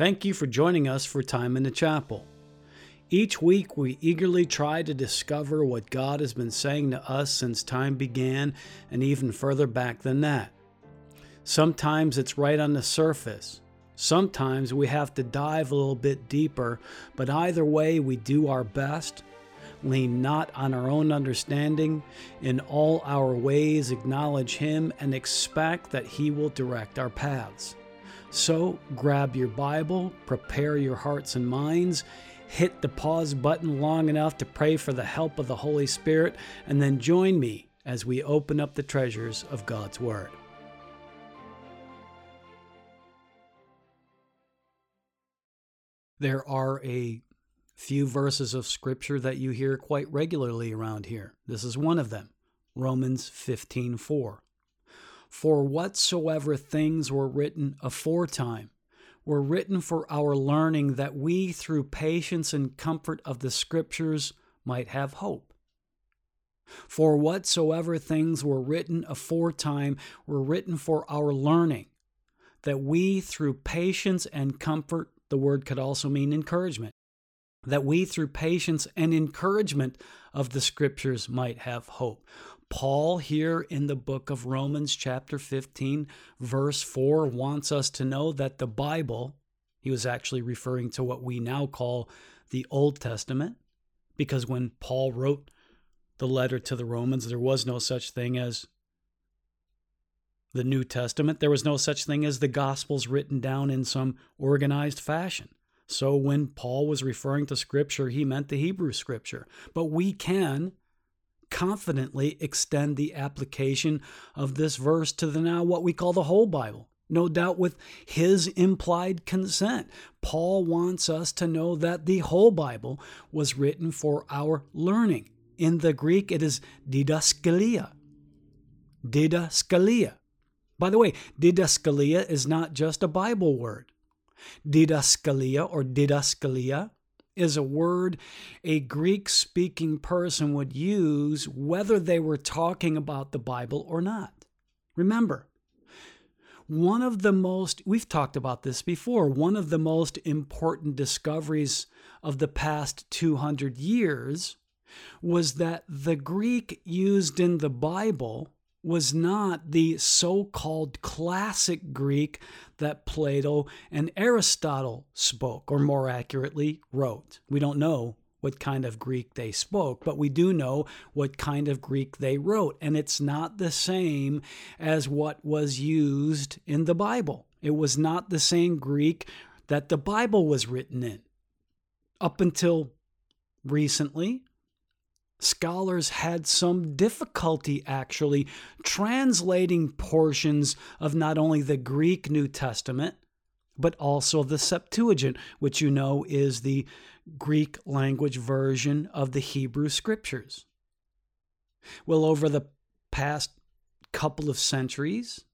Thank you for joining us for Time in the Chapel. Each week, we eagerly try to discover what God has been saying to us since time began and even further back than that. Sometimes it's right on the surface. Sometimes we have to dive a little bit deeper, but either way, we do our best. Lean not on our own understanding. In all our ways, acknowledge Him and expect that He will direct our paths. So grab your Bible, prepare your hearts and minds, hit the pause button long enough to pray for the help of the Holy Spirit, and then join me as we open up the treasures of God's Word. There are a few verses of Scripture that you hear quite regularly around here. This is one of them Romans 15 4. For whatsoever things were written aforetime were written for our learning, that we, through patience and comfort of the Scriptures, might have hope. For whatsoever things were written aforetime were written for our learning, that we, through patience and comfort, the word could also mean encouragement, that we, through patience and encouragement of the Scriptures, might have hope. Paul, here in the book of Romans, chapter 15, verse 4, wants us to know that the Bible, he was actually referring to what we now call the Old Testament, because when Paul wrote the letter to the Romans, there was no such thing as the New Testament. There was no such thing as the Gospels written down in some organized fashion. So when Paul was referring to Scripture, he meant the Hebrew Scripture. But we can confidently extend the application of this verse to the now what we call the whole Bible. No doubt with his implied consent. Paul wants us to know that the whole Bible was written for our learning. In the Greek, it is didaskalia. Didaskalia. By the way, didaskalia is not just a Bible word. Didaskalia or didaskalia is a word a Greek speaking person would use whether they were talking about the Bible or not. Remember, one of the most, we've talked about this before, one of the most important discoveries of the past 200 years was that the Greek used in the Bible was not the so called classic Greek that Plato and Aristotle spoke, or more accurately, wrote. We don't know what kind of Greek they spoke, but we do know what kind of Greek they wrote. And it's not the same as what was used in the Bible. It was not the same Greek that the Bible was written in. Up until recently, scholars had some difficulty actually translating portions of not only the Greek New Testament, but also the Septuagint, which you know is the Greek language version of the Hebrew Scriptures. Well, over the past couple of centuries,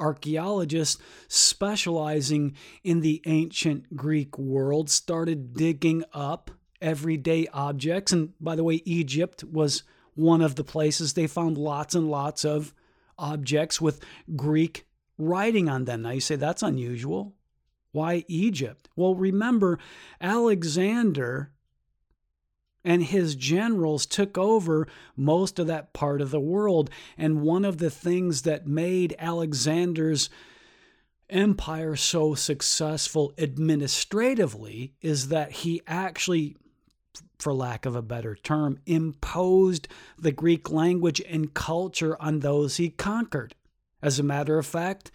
archaeologists specializing in the ancient Greek world started digging up everyday objects. And by the way, Egypt was one of the places they found lots and lots of objects with Greek writing on them. Now you say that's unusual. Why Egypt? Well, remember, Alexander and his generals took over most of that part of the world. And one of the things that made Alexander's empire so successful administratively is that he actually for lack of a better term, imposed the Greek language and culture on those he conquered. As a matter of fact,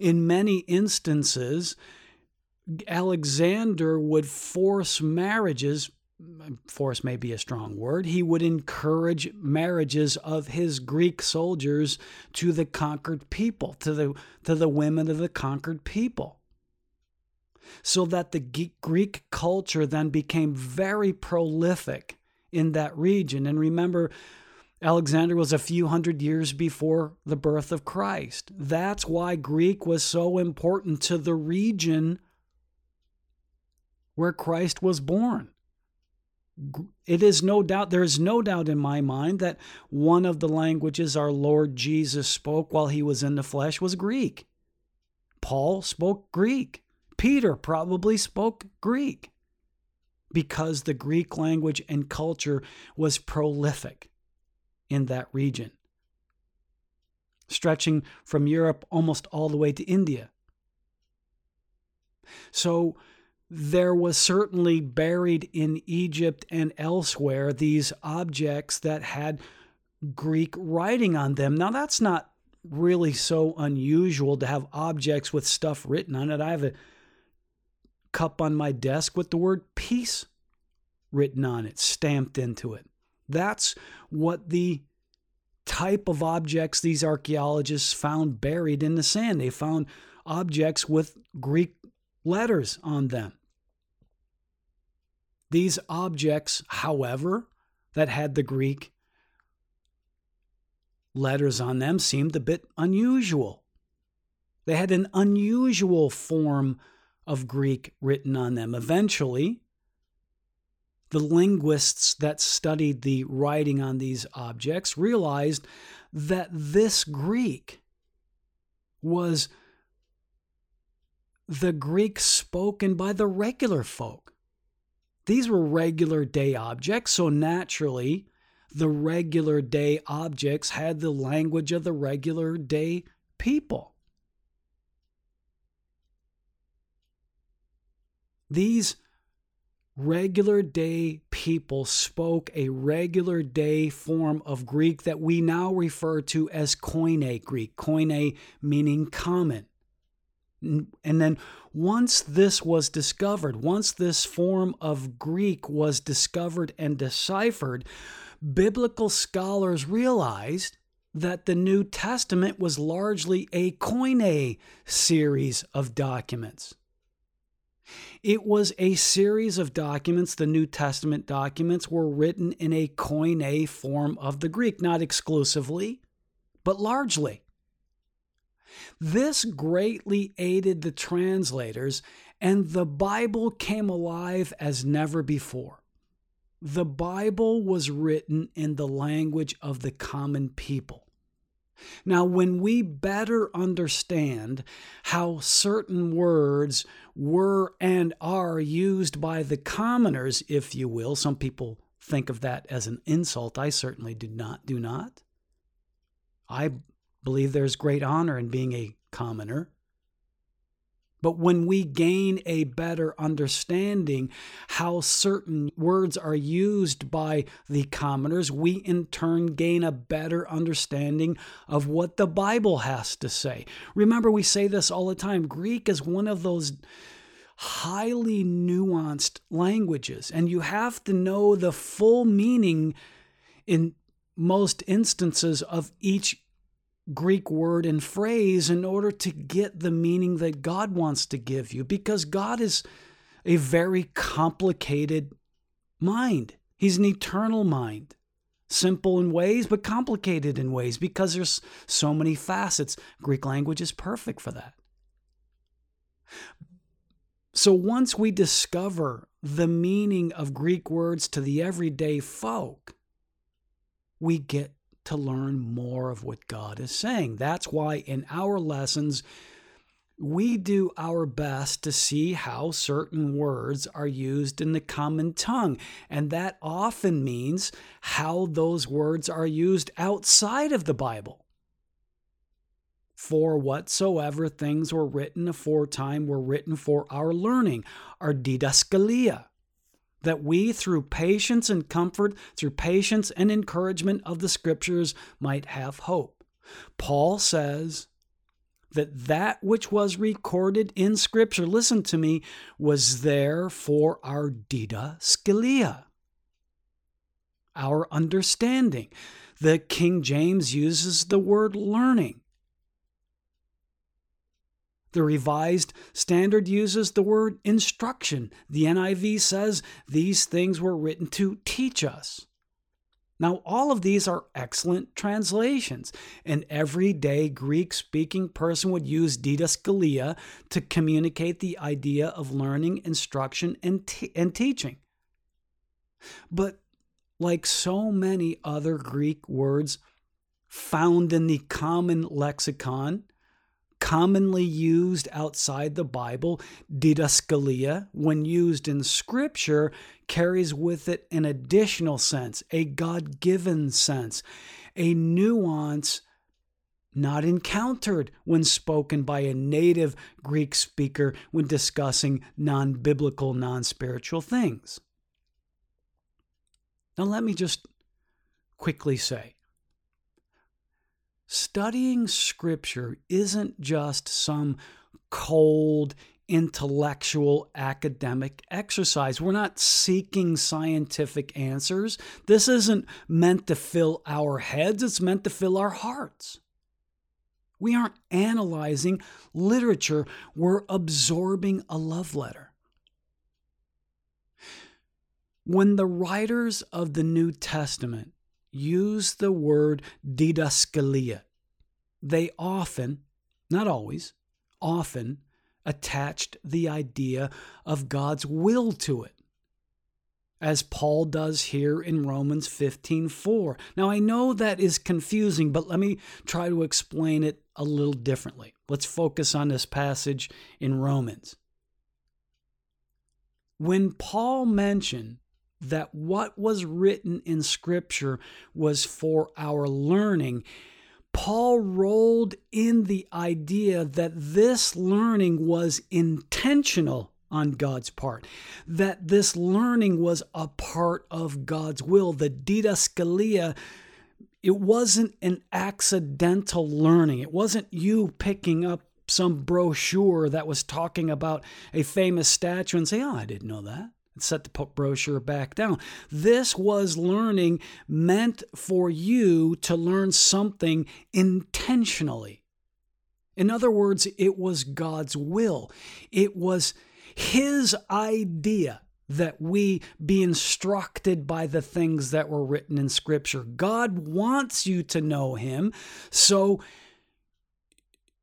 in many instances, Alexander would force marriages, force may be a strong word, he would encourage marriages of his Greek soldiers to the conquered people, to the, to the women of the conquered people so that the Greek culture then became very prolific in that region. And remember, Alexander was a few hundred years before the birth of Christ. That's why Greek was so important to the region where Christ was born. It is no doubt, there is no doubt in my mind that one of the languages our Lord Jesus spoke while he was in the flesh was Greek. Paul spoke Greek. Peter probably spoke Greek because the Greek language and culture was prolific in that region, stretching from Europe almost all the way to India. So there was certainly buried in Egypt and elsewhere these objects that had Greek writing on them. Now, that's not really so unusual to have objects with stuff written on it. I have a cup on my desk with the word peace written on it, stamped into it. That's what the type of objects these archaeologists found buried in the sand. They found objects with Greek letters on them. These objects, however, that had the Greek letters on them seemed a bit unusual. They had an unusual form of Greek written on them. Eventually, the linguists that studied the writing on these objects realized that this Greek was the Greek spoken by the regular folk. These were regular day objects, so naturally, the regular day objects had the language of the regular day people. These regular day people spoke a regular day form of Greek that we now refer to as Koine Greek, Koine meaning common. And then once this was discovered, once this form of Greek was discovered and deciphered, biblical scholars realized that the New Testament was largely a Koine series of documents. It was a series of documents. The New Testament documents were written in a Koine form of the Greek, not exclusively, but largely. This greatly aided the translators, and the Bible came alive as never before. The Bible was written in the language of the common people. Now, when we better understand how certain words were and are used by the commoners, if you will, some people think of that as an insult. I certainly do not. Do not. I believe there's great honor in being a commoner. But when we gain a better understanding how certain words are used by the commoners, we in turn gain a better understanding of what the Bible has to say. Remember, we say this all the time Greek is one of those highly nuanced languages, and you have to know the full meaning in most instances of each Greek word and phrase in order to get the meaning that God wants to give you because God is a very complicated mind. He's an eternal mind. Simple in ways, but complicated in ways because there's so many facets. Greek language is perfect for that. So once we discover the meaning of Greek words to the everyday folk, we get to learn more of what God is saying. That's why in our lessons, we do our best to see how certain words are used in the common tongue. And that often means how those words are used outside of the Bible. For whatsoever things were written aforetime were written for our learning, our didaskalia that we, through patience and comfort, through patience and encouragement of the Scriptures, might have hope. Paul says that that which was recorded in Scripture, listen to me, was there for our didaskalia, our understanding. The King James uses the word learning. The Revised Standard uses the word instruction. The NIV says these things were written to teach us. Now, all of these are excellent translations. An everyday Greek speaking person would use didaskalia to communicate the idea of learning, instruction, and, and teaching. But like so many other Greek words found in the common lexicon, commonly used outside the Bible, didaskalia, when used in Scripture, carries with it an additional sense, a God given sense, a nuance not encountered when spoken by a native Greek speaker when discussing non biblical, non spiritual things. Now, let me just quickly say studying Scripture isn't just some cold, intellectual, academic exercise. We're not seeking scientific answers. This isn't meant to fill our heads, it's meant to fill our hearts. We aren't analyzing literature, we're absorbing a love letter. When the writers of the New Testament use the word didaskalia. They often, not always, often attached the idea of God's will to it. As Paul does here in Romans 15:4. Now I know that is confusing, but let me try to explain it a little differently. Let's focus on this passage in Romans. When Paul mentioned that what was written in Scripture was for our learning. Paul rolled in the idea that this learning was intentional on God's part, that this learning was a part of God's will. The didaskalia, it wasn't an accidental learning, it wasn't you picking up some brochure that was talking about a famous statue and say, Oh, I didn't know that and set the brochure back down. This was learning meant for you to learn something intentionally. In other words, it was God's will. It was His idea that we be instructed by the things that were written in Scripture. God wants you to know Him. So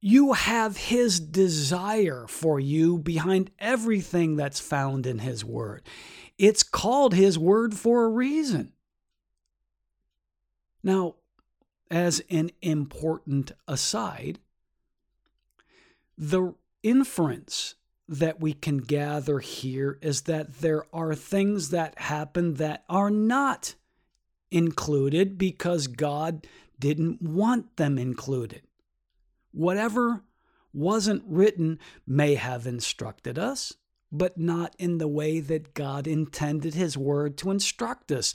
you have His desire for you behind everything that's found in His Word. It's called His Word for a reason. Now, as an important aside, the inference that we can gather here is that there are things that happen that are not included because God didn't want them included. Whatever wasn't written may have instructed us, but not in the way that God intended His Word to instruct us.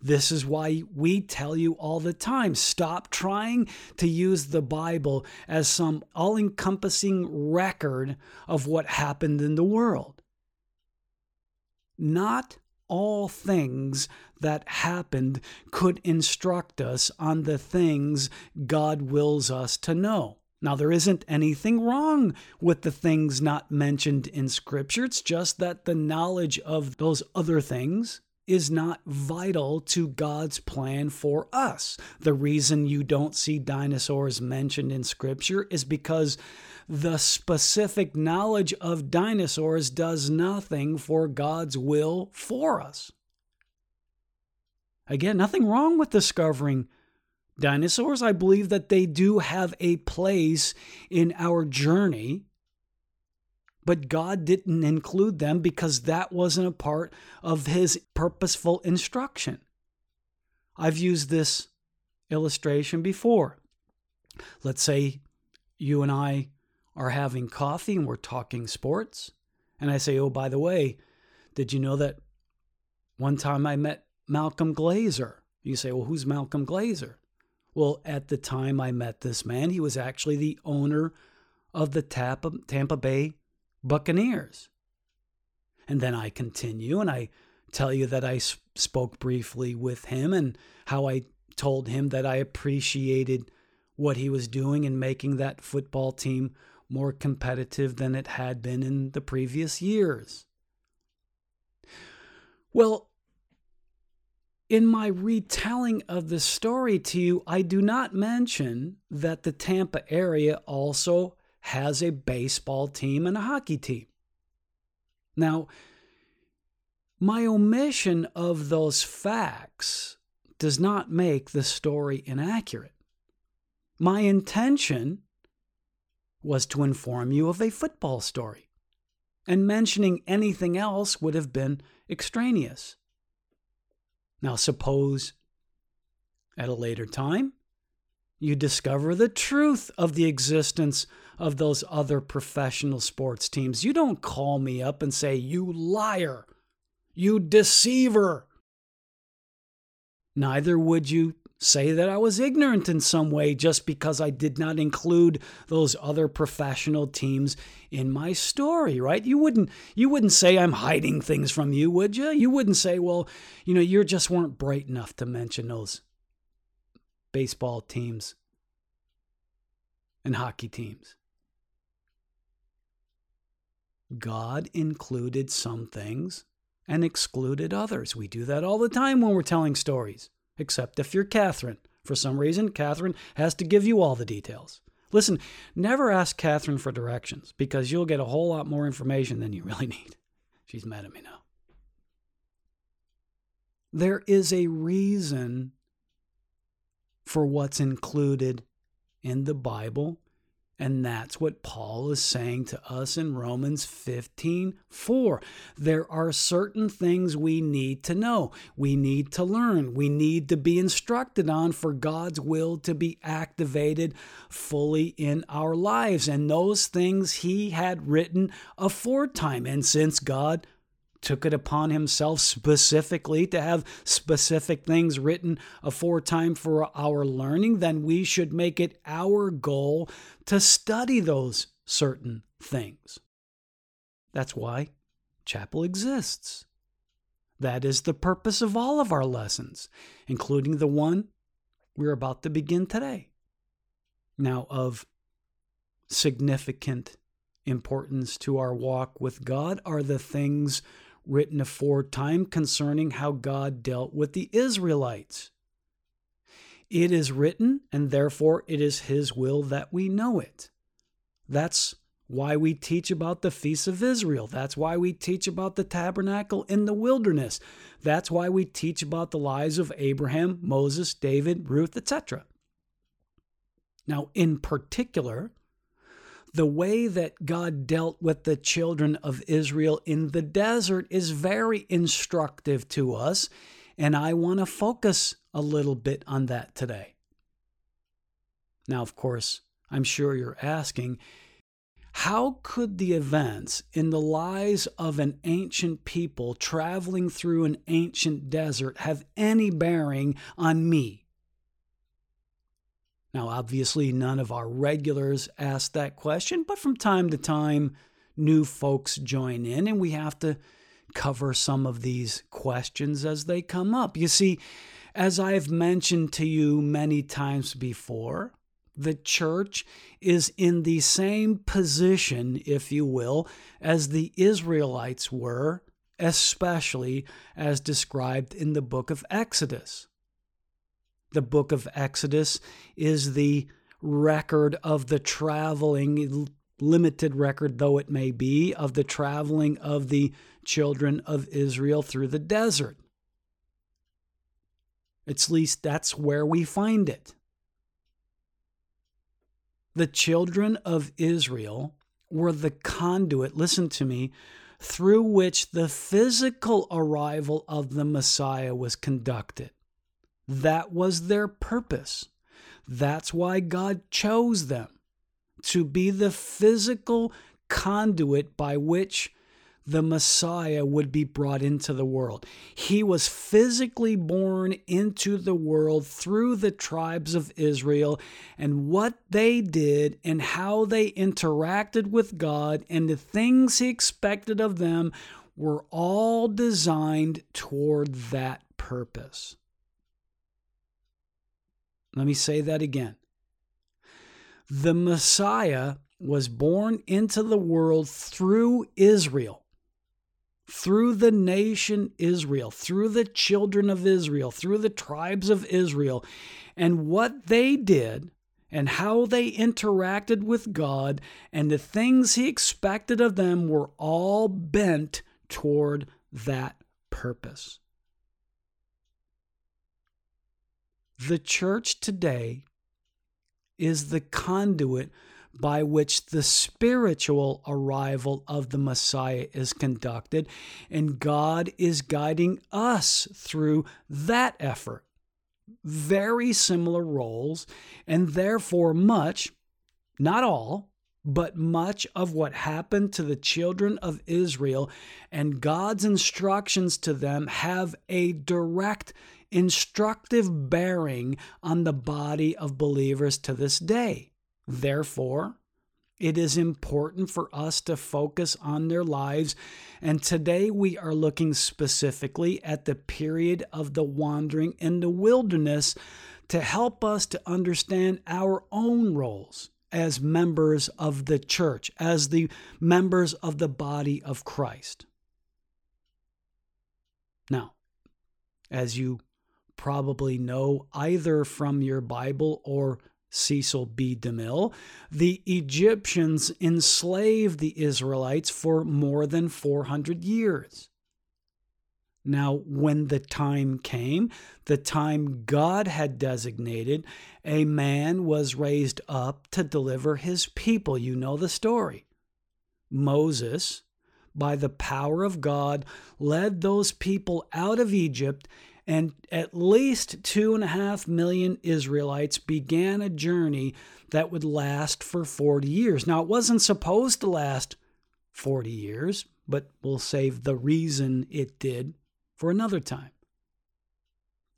This is why we tell you all the time stop trying to use the Bible as some all encompassing record of what happened in the world. Not all things that happened could instruct us on the things God wills us to know. Now, there isn't anything wrong with the things not mentioned in Scripture. It's just that the knowledge of those other things is not vital to God's plan for us. The reason you don't see dinosaurs mentioned in Scripture is because the specific knowledge of dinosaurs does nothing for God's will for us. Again, nothing wrong with discovering dinosaurs. I believe that they do have a place in our journey, but God didn't include them because that wasn't a part of His purposeful instruction. I've used this illustration before. Let's say you and I are having coffee and we're talking sports, and I say, Oh, by the way, did you know that one time I met Malcolm Glazer? You say, Well, who's Malcolm Glazer? Well, at the time I met this man, he was actually the owner of the Tampa, Tampa Bay Buccaneers. And then I continue and I tell you that I spoke briefly with him and how I told him that I appreciated what he was doing in making that football team more competitive than it had been in the previous years. Well, in my retelling of the story to you, I do not mention that the Tampa area also has a baseball team and a hockey team. Now, my omission of those facts does not make the story inaccurate. My intention was to inform you of a football story, and mentioning anything else would have been extraneous. Now, suppose at a later time you discover the truth of the existence of those other professional sports teams. You don't call me up and say, You liar, you deceiver. Neither would you say that I was ignorant in some way just because I did not include those other professional teams in my story, right? You wouldn't you wouldn't say I'm hiding things from you, would you? You wouldn't say, "Well, you know, you just weren't bright enough to mention those baseball teams and hockey teams." God included some things and excluded others. We do that all the time when we're telling stories, except if you're Catherine. For some reason, Catherine has to give you all the details. Listen, never ask Catherine for directions because you'll get a whole lot more information than you really need. She's mad at me now. There is a reason for what's included in the Bible and that's what Paul is saying to us in Romans 15 4. There are certain things we need to know, we need to learn, we need to be instructed on for God's will to be activated fully in our lives. And those things he had written aforetime. And since God took it upon himself specifically to have specific things written aforetime for our learning, then we should make it our goal to study those certain things. That's why chapel exists. That is the purpose of all of our lessons, including the one we're about to begin today. Now, of significant importance to our walk with God are the things written aforetime concerning how God dealt with the Israelites. It is written, and therefore it is His will that we know it. That's why we teach about the feasts of Israel. That's why we teach about the tabernacle in the wilderness. That's why we teach about the lives of Abraham, Moses, David, Ruth, etc. Now, in particular, the way that God dealt with the children of Israel in the desert is very instructive to us, and I want to focus a little bit on that today. Now, of course, I'm sure you're asking, how could the events in the lives of an ancient people traveling through an ancient desert have any bearing on me? Now, obviously, none of our regulars ask that question, but from time to time, new folks join in, and we have to cover some of these questions as they come up. You see, as I've mentioned to you many times before, the church is in the same position, if you will, as the Israelites were, especially as described in the book of Exodus. The book of Exodus is the record of the traveling, limited record though it may be, of the traveling of the children of Israel through the desert. At least that's where we find it. The children of Israel were the conduit, listen to me, through which the physical arrival of the Messiah was conducted. That was their purpose. That's why God chose them to be the physical conduit by which the Messiah would be brought into the world. He was physically born into the world through the tribes of Israel, and what they did and how they interacted with God and the things He expected of them were all designed toward that purpose. Let me say that again. The Messiah was born into the world through Israel, through the nation Israel, through the children of Israel, through the tribes of Israel. And what they did and how they interacted with God and the things He expected of them were all bent toward that purpose. The church today is the conduit by which the spiritual arrival of the Messiah is conducted, and God is guiding us through that effort. Very similar roles, and therefore much, not all, but much of what happened to the children of Israel and God's instructions to them have a direct instructive bearing on the body of believers to this day. Therefore, it is important for us to focus on their lives. And today we are looking specifically at the period of the wandering in the wilderness to help us to understand our own roles as members of the church, as the members of the body of Christ. Now, as you probably know either from your Bible or Cecil B. DeMille, the Egyptians enslaved the Israelites for more than 400 years. Now, when the time came, the time God had designated, a man was raised up to deliver his people. You know the story. Moses, by the power of God, led those people out of Egypt and at least two and a half million Israelites began a journey that would last for 40 years. Now, it wasn't supposed to last 40 years, but we'll save the reason it did for another time.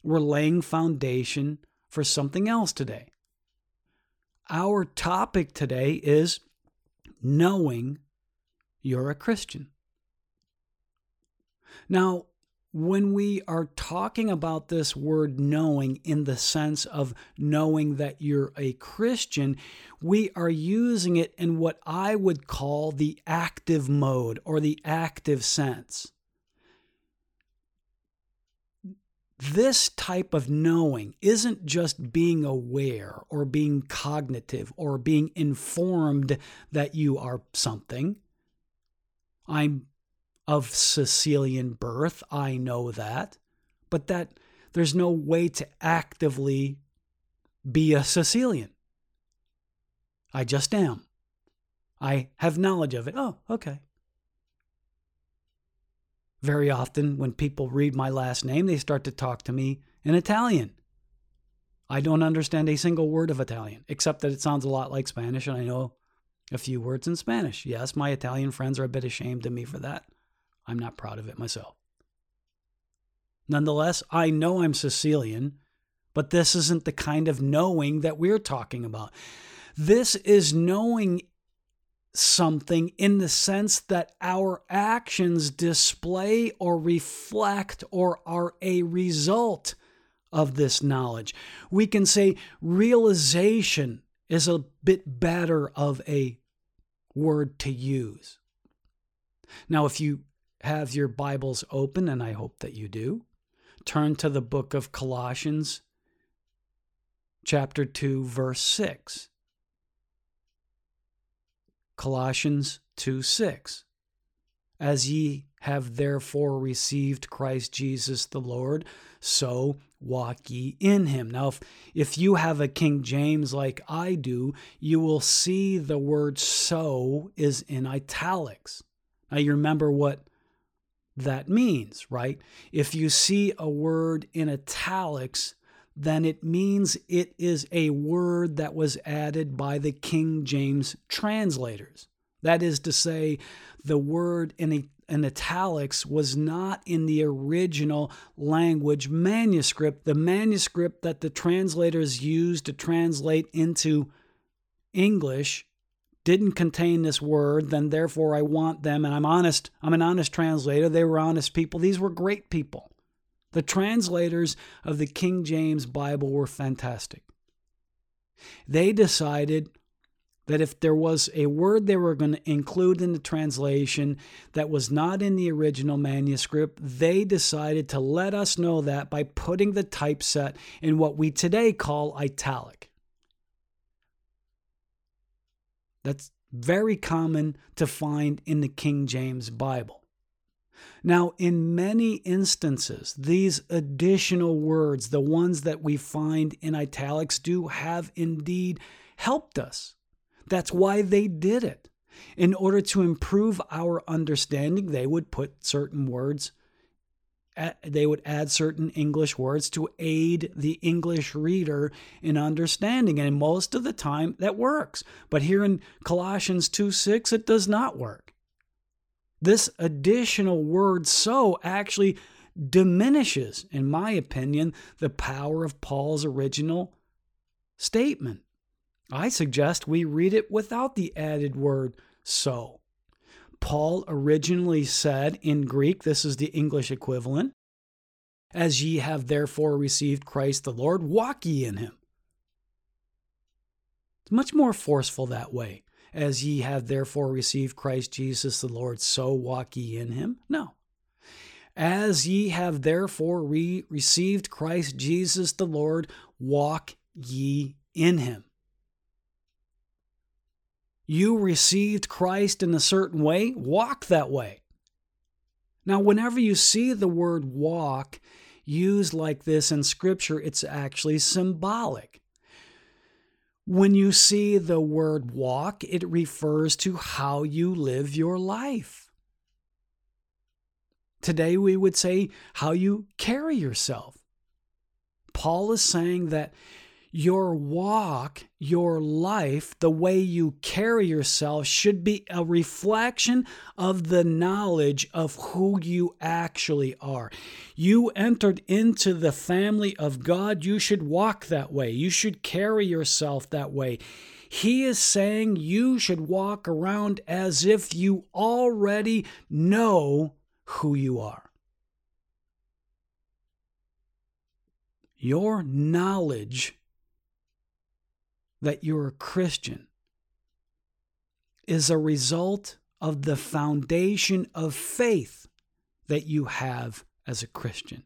We're laying foundation for something else today. Our topic today is knowing you're a Christian. Now, when we are talking about this word knowing in the sense of knowing that you're a Christian, we are using it in what I would call the active mode or the active sense. This type of knowing isn't just being aware or being cognitive or being informed that you are something. I'm of Sicilian birth. I know that. But that there's no way to actively be a Sicilian. I just am. I have knowledge of it. Oh, okay. Very often, when people read my last name, they start to talk to me in Italian. I don't understand a single word of Italian, except that it sounds a lot like Spanish, and I know a few words in Spanish. Yes, my Italian friends are a bit ashamed of me for that. I'm not proud of it myself. Nonetheless, I know I'm Sicilian, but this isn't the kind of knowing that we're talking about. This is knowing something in the sense that our actions display or reflect or are a result of this knowledge. We can say realization is a bit better of a word to use. Now, if you have your Bibles open, and I hope that you do, turn to the book of Colossians, chapter 2, verse 6. Colossians 2 6. As ye have therefore received Christ Jesus the Lord, so walk ye in him. Now, if, if you have a King James like I do, you will see the word so is in italics. Now, you remember what that means, right? If you see a word in italics, then it means it is a word that was added by the King James translators. That is to say, the word in, in italics was not in the original language manuscript, the manuscript that the translators used to translate into English didn't contain this word, then therefore I want them. And I'm honest, I'm an honest translator. They were honest people. These were great people. The translators of the King James Bible were fantastic. They decided that if there was a word they were going to include in the translation that was not in the original manuscript, they decided to let us know that by putting the typeset in what we today call italic. That's very common to find in the King James Bible. Now, in many instances, these additional words, the ones that we find in italics, do have indeed helped us. That's why they did it. In order to improve our understanding, they would put certain words, they would add certain English words to aid the English reader in understanding. And most of the time, that works. But here in Colossians 2 6, it does not work. This additional word so actually diminishes, in my opinion, the power of Paul's original statement. I suggest we read it without the added word so. Paul originally said in Greek, this is the English equivalent, as ye have therefore received Christ the Lord, walk ye in him. It's much more forceful that way. As ye have therefore received Christ Jesus the Lord, so walk ye in him. No. As ye have therefore re- received Christ Jesus the Lord, walk ye in him. You received Christ in a certain way, walk that way. Now, whenever you see the word walk used like this in Scripture, it's actually symbolic. When you see the word walk, it refers to how you live your life. Today, we would say how you carry yourself. Paul is saying that your walk, your life, the way you carry yourself should be a reflection of the knowledge of who you actually are. You entered into the family of God. You should walk that way. You should carry yourself that way. He is saying you should walk around as if you already know who you are. Your knowledge that you're a Christian is a result of the foundation of faith that you have as a Christian.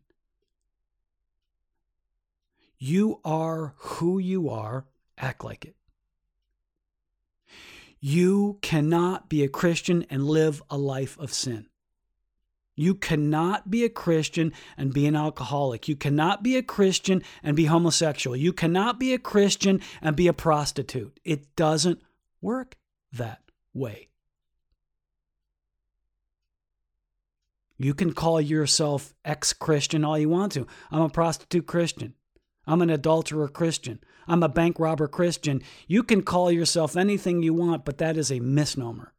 You are who you are, act like it. You cannot be a Christian and live a life of sin. You cannot be a Christian and be an alcoholic. You cannot be a Christian and be homosexual. You cannot be a Christian and be a prostitute. It doesn't work that way. You can call yourself ex Christian all you want to. I'm a prostitute Christian. I'm an adulterer Christian. I'm a bank robber Christian. You can call yourself anything you want, but that is a misnomer.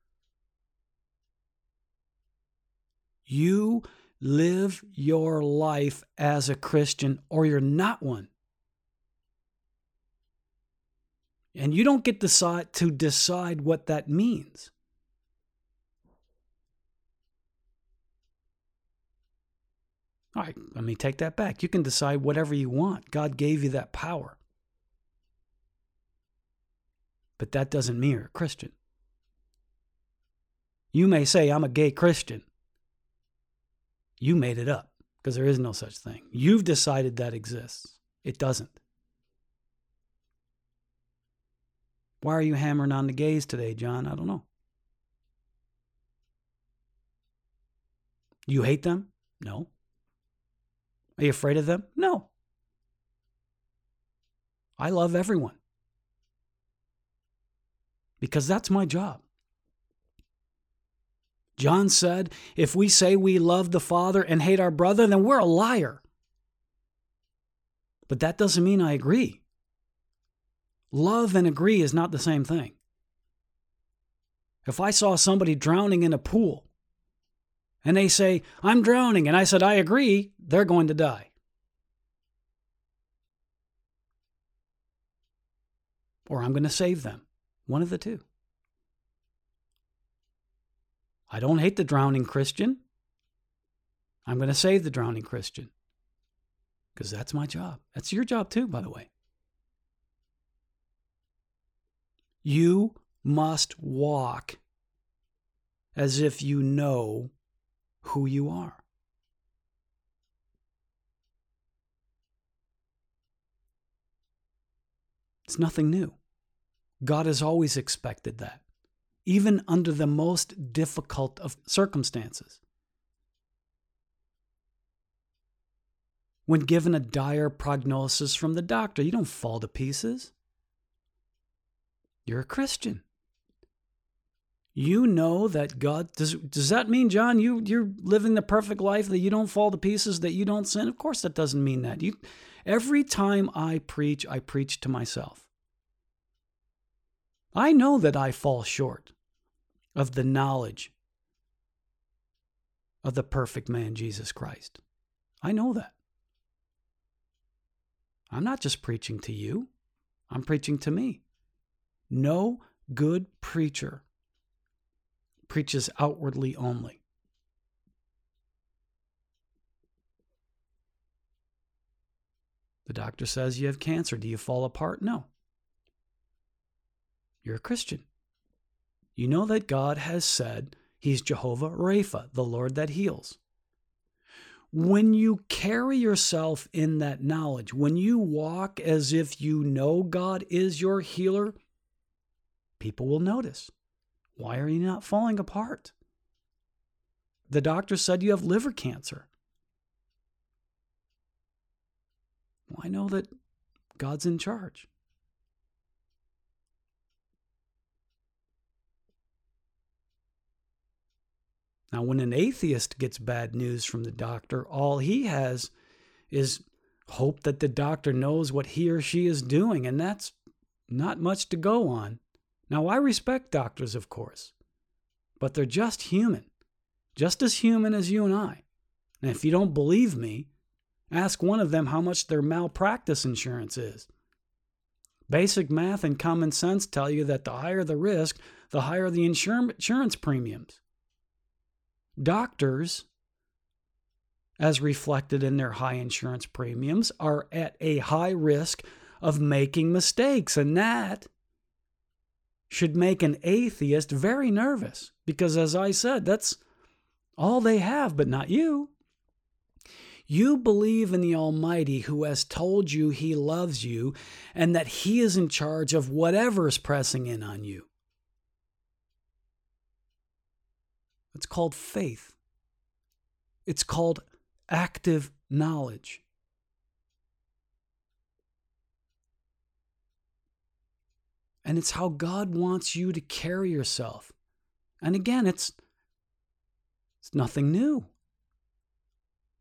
You live your life as a Christian or you're not one. And you don't get decide, to decide what that means. All right, let me take that back. You can decide whatever you want. God gave you that power. But that doesn't mean you're a Christian. You may say, I'm a gay Christian. You made it up because there is no such thing. You've decided that exists. It doesn't. Why are you hammering on the gays today, John? I don't know. You hate them? No. Are you afraid of them? No. I love everyone because that's my job. John said, If we say we love the Father and hate our brother, then we're a liar. But that doesn't mean I agree. Love and agree is not the same thing. If I saw somebody drowning in a pool and they say, I'm drowning, and I said, I agree, they're going to die. Or I'm going to save them. One of the two. I don't hate the drowning Christian. I'm going to save the drowning Christian because that's my job. That's your job too, by the way. You must walk as if you know who you are. It's nothing new. God has always expected that even under the most difficult of circumstances. When given a dire prognosis from the doctor, you don't fall to pieces. You're a Christian. You know that God does does that mean John you you're living the perfect life that you don't fall to pieces that you don't sin? Of course that doesn't mean that. You every time I preach I preach to myself. I know that I fall short of the knowledge of the perfect man Jesus Christ. I know that. I'm not just preaching to you, I'm preaching to me. No good preacher preaches outwardly only. The doctor says you have cancer. Do you fall apart? No. You're a Christian. You know that God has said He's Jehovah Rapha, the Lord that heals. When you carry yourself in that knowledge, when you walk as if you know God is your healer, people will notice. Why are you not falling apart? The doctor said you have liver cancer. Well, I know that God's in charge. Now, when an atheist gets bad news from the doctor, all he has is hope that the doctor knows what he or she is doing, and that's not much to go on. Now, I respect doctors, of course, but they're just human, just as human as you and I. And if you don't believe me, ask one of them how much their malpractice insurance is. Basic math and common sense tell you that the higher the risk, the higher the insurance premiums. Doctors, as reflected in their high insurance premiums, are at a high risk of making mistakes, and that should make an atheist very nervous because, as I said, that's all they have, but not you. You believe in the Almighty who has told you He loves you and that He is in charge of whatever is pressing in on you. It's called faith. It's called active knowledge. And it's how God wants you to carry yourself. And again, it's, it's nothing new.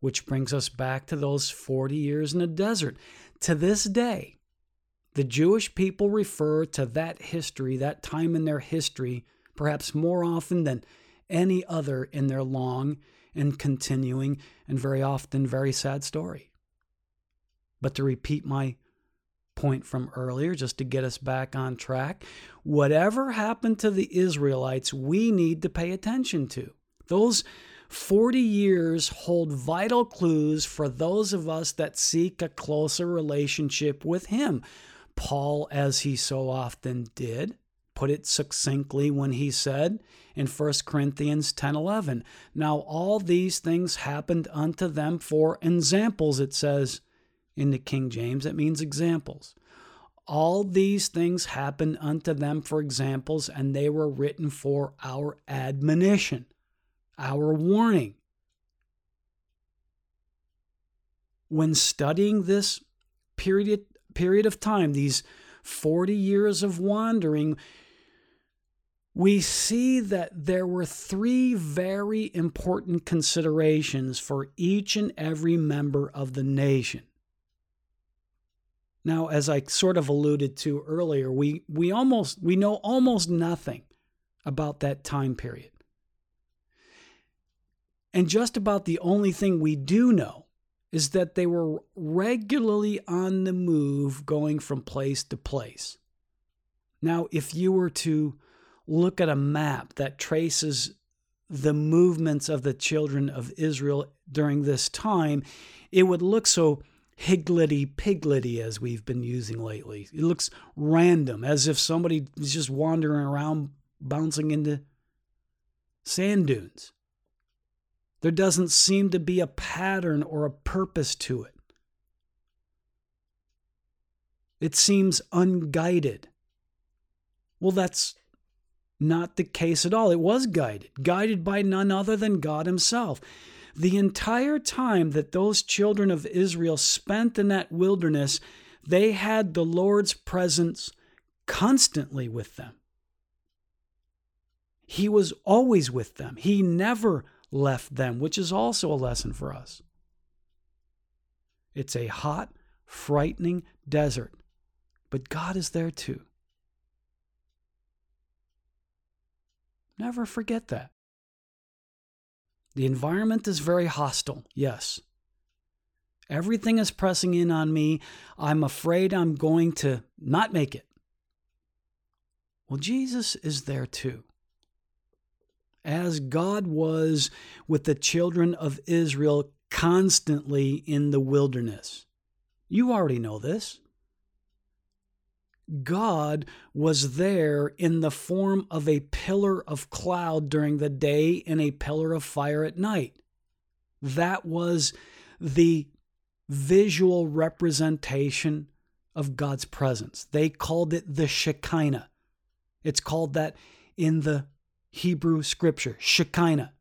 Which brings us back to those 40 years in the desert. To this day, the Jewish people refer to that history, that time in their history, perhaps more often than any other in their long and continuing and very often very sad story. But to repeat my point from earlier, just to get us back on track. Whatever happened to the Israelites, we need to pay attention to. Those 40 years hold vital clues for those of us that seek a closer relationship with Him. Paul, as he so often did, put it succinctly when he said in 1 Corinthians 10:11, "Now all these things happened unto them for examples," it says, in the King James, it means examples. All these things happened unto them for examples, and they were written for our admonition, our warning. When studying this period, period of time, these 40 years of wandering, we see that there were three very important considerations for each and every member of the nation. Now, as I sort of alluded to earlier, we, we almost we know almost nothing about that time period. And just about the only thing we do know is that they were regularly on the move going from place to place. Now, if you were to look at a map that traces the movements of the children of Israel during this time, it would look so higgledy piggledy as we've been using lately. It looks random, as if somebody is just wandering around bouncing into sand dunes. There doesn't seem to be a pattern or a purpose to it. It seems unguided. Well, that's not the case at all. It was guided, guided by none other than God Himself. The entire time that those children of Israel spent in that wilderness, they had the Lord's presence constantly with them. He was always with them. He never left them, which is also a lesson for us. It's a hot, frightening desert, but God is there too. Never forget that. The environment is very hostile, yes. Everything is pressing in on me. I'm afraid I'm going to not make it. Well, Jesus is there too. As God was with the children of Israel constantly in the wilderness. You already know this. God was there in the form of a pillar of cloud during the day and a pillar of fire at night. That was the visual representation of God's presence. They called it the Shekinah. It's called that in the Hebrew scripture, Shekinah.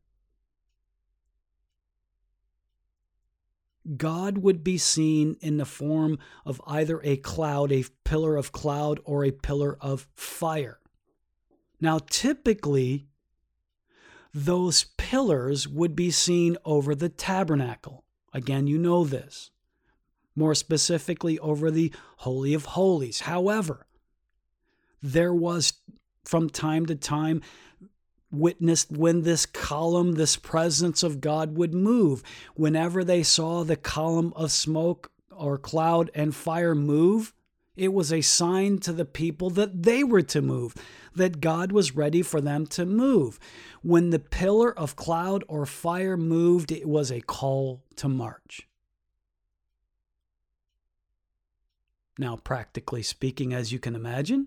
God would be seen in the form of either a cloud, a pillar of cloud, or a pillar of fire. Now, typically, those pillars would be seen over the tabernacle. Again, you know this. More specifically, over the Holy of Holies. However, there was from time to time witnessed when this column, this presence of God would move. Whenever they saw the column of smoke or cloud and fire move, it was a sign to the people that they were to move, that God was ready for them to move. When the pillar of cloud or fire moved, it was a call to march. Now, practically speaking, as you can imagine,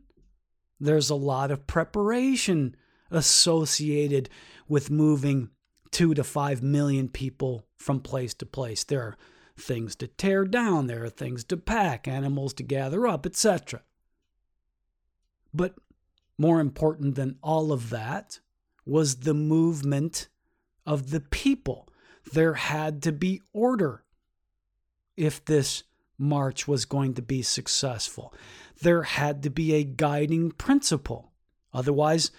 there's a lot of preparation associated with moving two to five million people from place to place. There are things to tear down, there are things to pack, animals to gather up, etc. But more important than all of that was the movement of the people. There had to be order if this march was going to be successful. There had to be a guiding principle. Otherwise,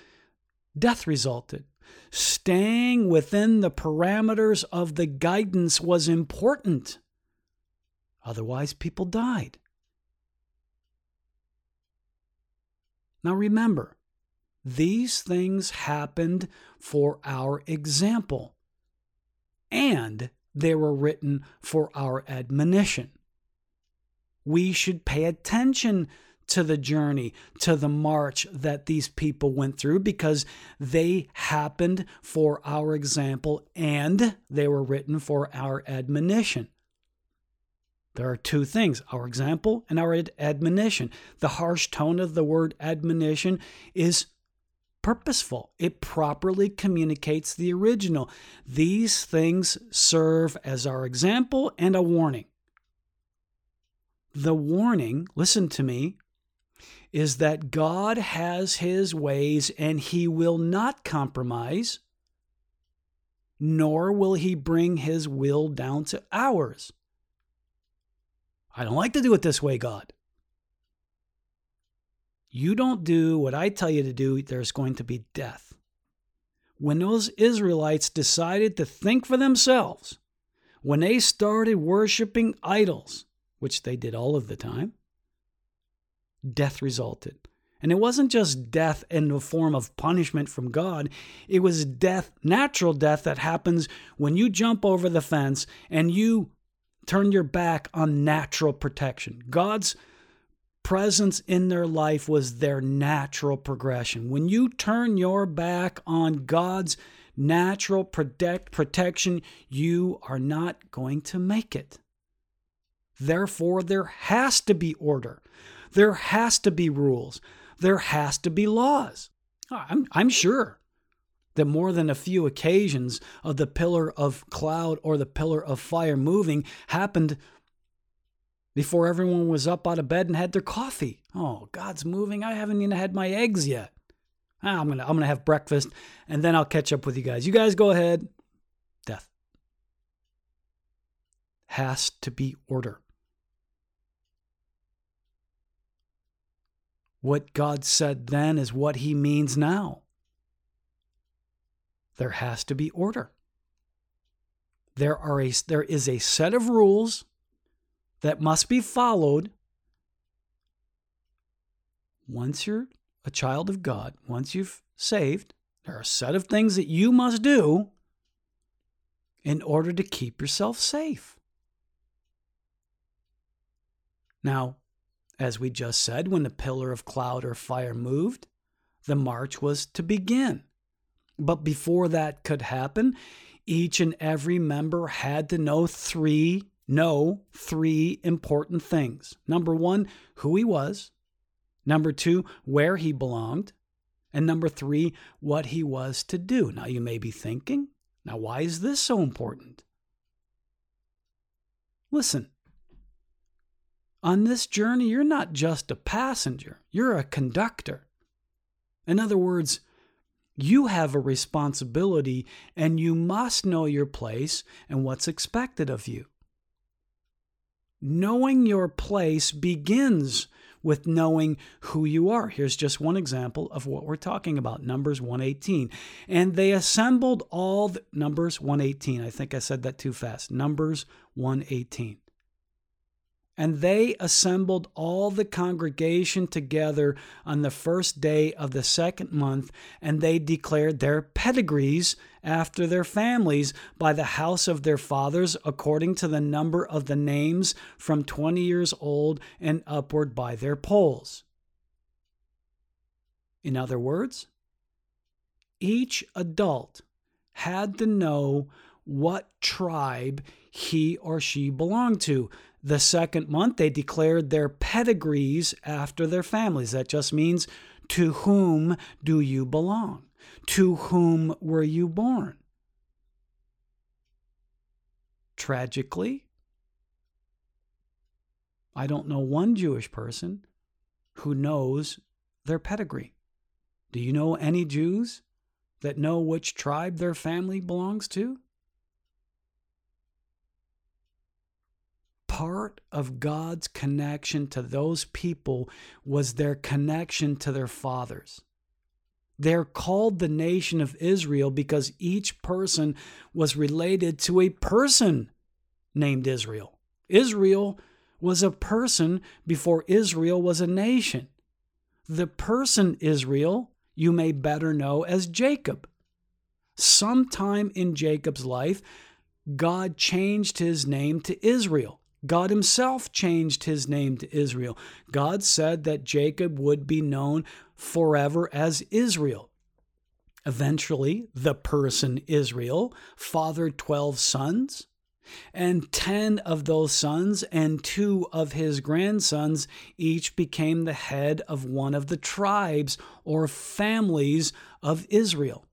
death resulted. Staying within the parameters of the guidance was important. Otherwise, people died. Now remember, these things happened for our example, and they were written for our admonition. We should pay attention to the journey, to the march that these people went through because they happened for our example and they were written for our admonition. There are two things our example and our admonition. The harsh tone of the word admonition is purposeful, it properly communicates the original. These things serve as our example and a warning. The warning, listen to me, is that God has his ways and he will not compromise, nor will he bring his will down to ours. I don't like to do it this way, God. You don't do what I tell you to do, there's going to be death. When those Israelites decided to think for themselves, when they started worshiping idols, which they did all of the time, death resulted. And it wasn't just death in the form of punishment from God, it was death, natural death that happens when you jump over the fence and you turn your back on natural protection. God's presence in their life was their natural progression. When you turn your back on God's natural protect, protection, you are not going to make it. Therefore, there has to be order. There has to be rules. There has to be laws. I'm, I'm sure that more than a few occasions of the pillar of cloud or the pillar of fire moving happened before everyone was up out of bed and had their coffee. Oh, God's moving. I haven't even had my eggs yet. Ah, I'm gonna I'm gonna have breakfast and then I'll catch up with you guys. You guys go ahead. Death has to be order. What God said then is what he means now. there has to be order. There, are a, there is a set of rules that must be followed once you're a child of God, once you've saved, there are a set of things that you must do in order to keep yourself safe. Now, as we just said, when the pillar of cloud or fire moved, the march was to begin. But before that could happen, each and every member had to know three know three important things. Number 1, who he was. Number 2, where he belonged. And number 3, what he was to do. Now you may be thinking, now why is this so important? Listen, on this journey, you're not just a passenger, you're a conductor. In other words, you have a responsibility and you must know your place and what's expected of you. Knowing your place begins with knowing who you are. Here's just one example of what we're talking about Numbers 118. And they assembled all the, Numbers 118. I think I said that too fast. Numbers 118. And they assembled all the congregation together on the first day of the second month, and they declared their pedigrees after their families by the house of their fathers, according to the number of the names from 20 years old and upward by their polls. In other words, each adult had to know what tribe he or she belonged to. The second month, they declared their pedigrees after their families. That just means, to whom do you belong? To whom were you born? Tragically, I don't know one Jewish person who knows their pedigree. Do you know any Jews that know which tribe their family belongs to? Part of God's connection to those people was their connection to their fathers. They're called the nation of Israel because each person was related to a person named Israel. Israel was a person before Israel was a nation. The person Israel you may better know as Jacob. Sometime in Jacob's life, God changed his name to Israel. God himself changed his name to Israel. God said that Jacob would be known forever as Israel. Eventually, the person Israel fathered 12 sons, and 10 of those sons and two of his grandsons each became the head of one of the tribes or families of Israel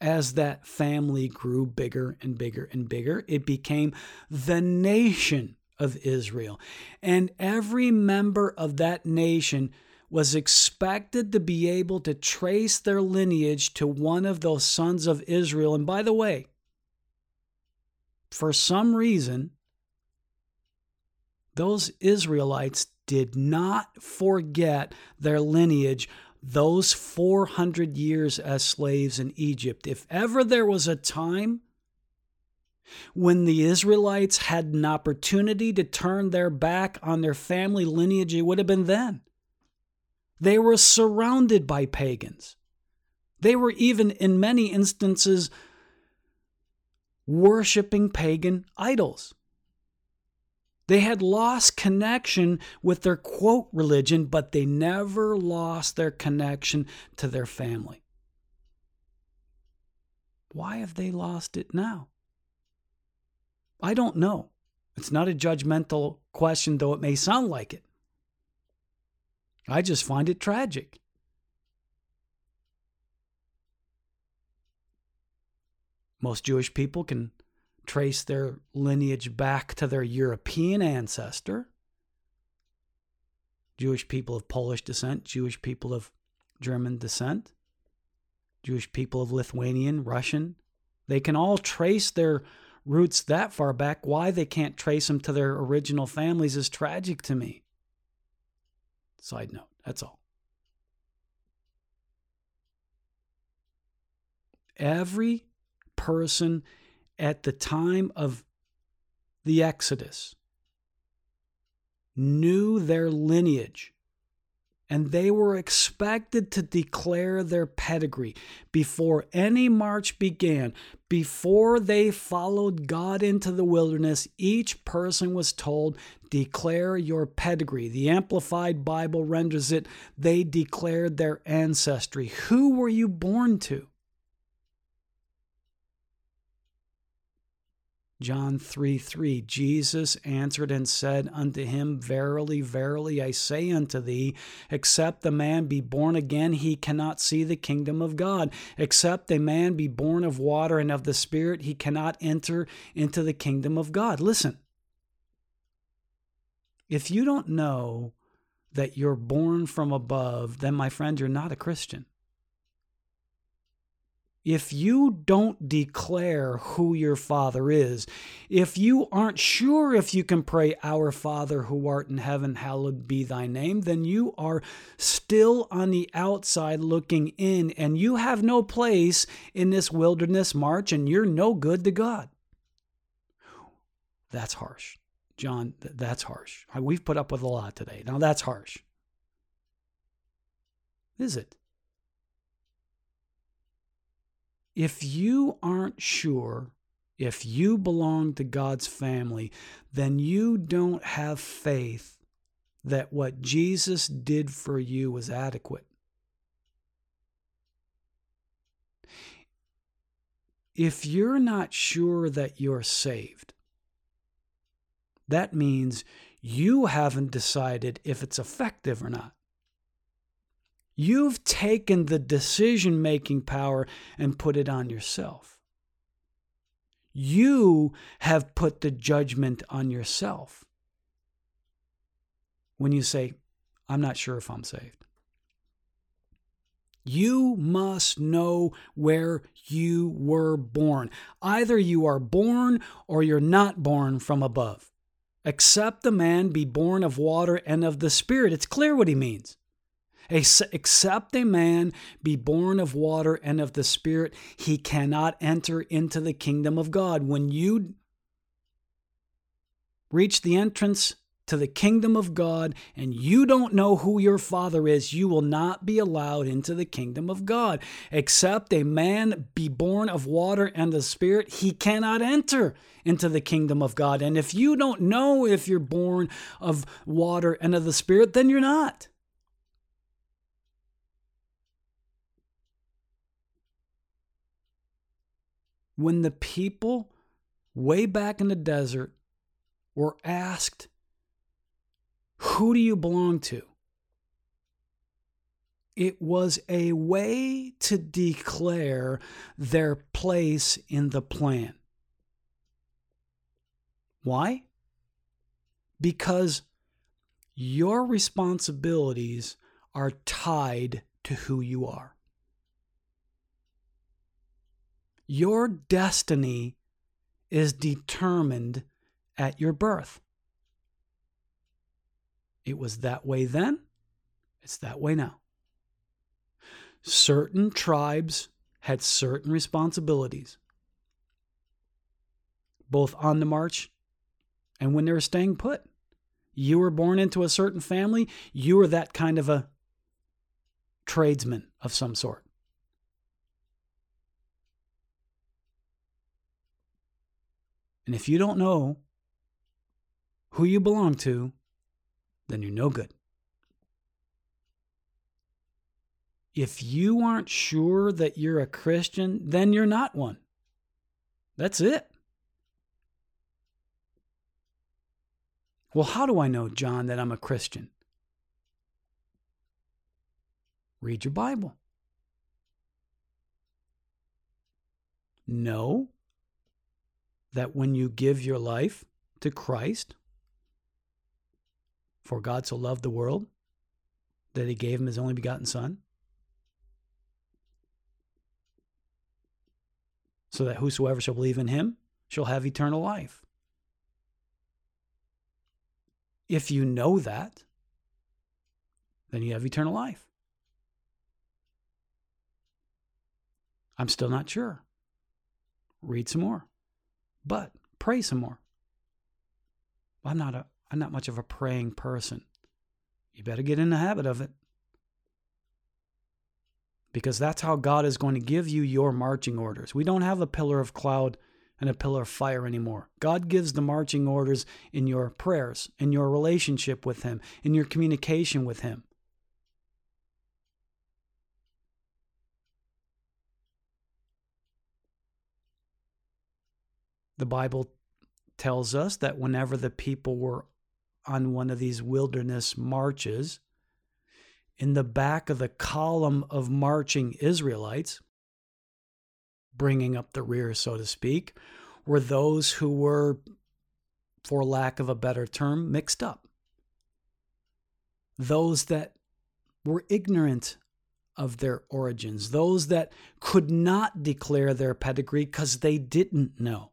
as that family grew bigger and bigger and bigger, it became the nation of Israel. And every member of that nation was expected to be able to trace their lineage to one of those sons of Israel. And by the way, for some reason, those Israelites did not forget their lineage those 400 years as slaves in Egypt, if ever there was a time when the Israelites had an opportunity to turn their back on their family lineage, it would have been then. They were surrounded by pagans. They were even, in many instances, worshiping pagan idols. They had lost connection with their quote religion, but they never lost their connection to their family. Why have they lost it now? I don't know. It's not a judgmental question, though it may sound like it. I just find it tragic. Most Jewish people can trace their lineage back to their European ancestor. Jewish people of Polish descent, Jewish people of German descent, Jewish people of Lithuanian, Russian. They can all trace their roots that far back. Why they can't trace them to their original families is tragic to me. Side note, that's all. every person at the time of the Exodus knew their lineage and they were expected to declare their pedigree before any march began. Before they followed God into the wilderness, each person was told, Declare your pedigree. The Amplified Bible renders it, they declared their ancestry. Who were you born to? John 3 3 Jesus answered and said unto him, Verily, verily, I say unto thee, except a man be born again, he cannot see the kingdom of God. Except a man be born of water and of the Spirit, he cannot enter into the kingdom of God. Listen, if you don't know that you're born from above, then, my friend, you're not a Christian if you don't declare who your Father is, if you aren't sure if you can pray, Our Father who art in heaven, hallowed be thy name, then you are still on the outside looking in, and you have no place in this wilderness march, and you're no good to God. That's harsh. John, that's harsh. We've put up with a lot today. Now that's harsh. Is it? If you aren't sure if you belong to God's family, then you don't have faith that what Jesus did for you was adequate. If you're not sure that you're saved, that means you haven't decided if it's effective or not. You've taken the decision making power and put it on yourself. You have put the judgment on yourself when you say, I'm not sure if I'm saved. You must know where you were born. Either you are born or you're not born from above. Except the man be born of water and of the Spirit. It's clear what he means. Except a man be born of water and of the Spirit, he cannot enter into the kingdom of God. When you reach the entrance to the kingdom of God and you don't know who your father is, you will not be allowed into the kingdom of God. Except a man be born of water and the Spirit, he cannot enter into the kingdom of God. And if you don't know if you're born of water and of the Spirit, then you're not. When the people way back in the desert were asked, Who do you belong to? It was a way to declare their place in the plan. Why? Because your responsibilities are tied to who you are. Your destiny is determined at your birth. It was that way then, it's that way now. Certain tribes had certain responsibilities, both on the march and when they were staying put. You were born into a certain family, you were that kind of a tradesman of some sort. And if you don't know who you belong to, then you're no good. If you aren't sure that you're a Christian, then you're not one. That's it. Well, how do I know, John, that I'm a Christian? Read your Bible. Know that when you give your life to Christ, for God so loved the world that he gave him his only begotten Son, so that whosoever shall believe in him shall have eternal life. If you know that, then you have eternal life. I'm still not sure. Read some more. But pray some more. I'm not a I'm not much of a praying person. You better get in the habit of it. Because that's how God is going to give you your marching orders. We don't have a pillar of cloud and a pillar of fire anymore. God gives the marching orders in your prayers, in your relationship with Him, in your communication with Him. The Bible tells us that whenever the people were on one of these wilderness marches, in the back of the column of marching Israelites, bringing up the rear, so to speak, were those who were, for lack of a better term, mixed up. Those that were ignorant of their origins, those that could not declare their pedigree because they didn't know.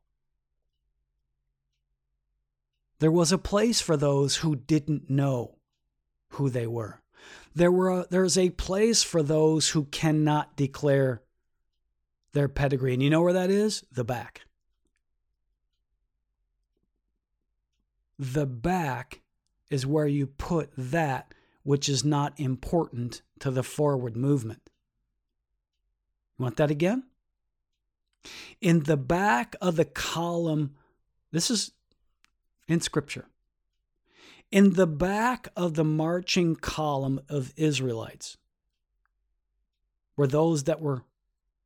There was a place for those who didn't know who they were. There were a, there's a place for those who cannot declare their pedigree. And you know where that is? The back. The back is where you put that which is not important to the forward movement. Want that again? In the back of the column, this is in Scripture. In the back of the marching column of Israelites were those that were,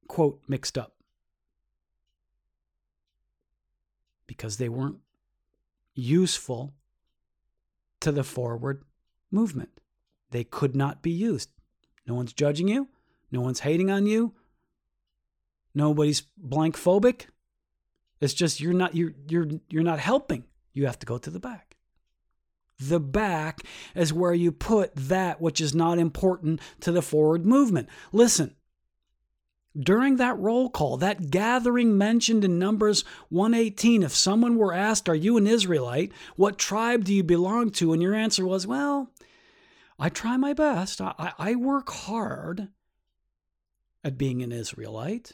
quote, mixed up because they weren't useful to the forward movement. They could not be used. No one's judging you. No one's hating on you. Nobody's blank phobic. It's just you're not you're you're you're not helping you have to go to the back. The back is where you put that which is not important to the forward movement. Listen, during that roll call, that gathering mentioned in Numbers 118, if someone were asked, Are you an Israelite? What tribe do you belong to? And your answer was, Well, I try my best. I, I work hard at being an Israelite.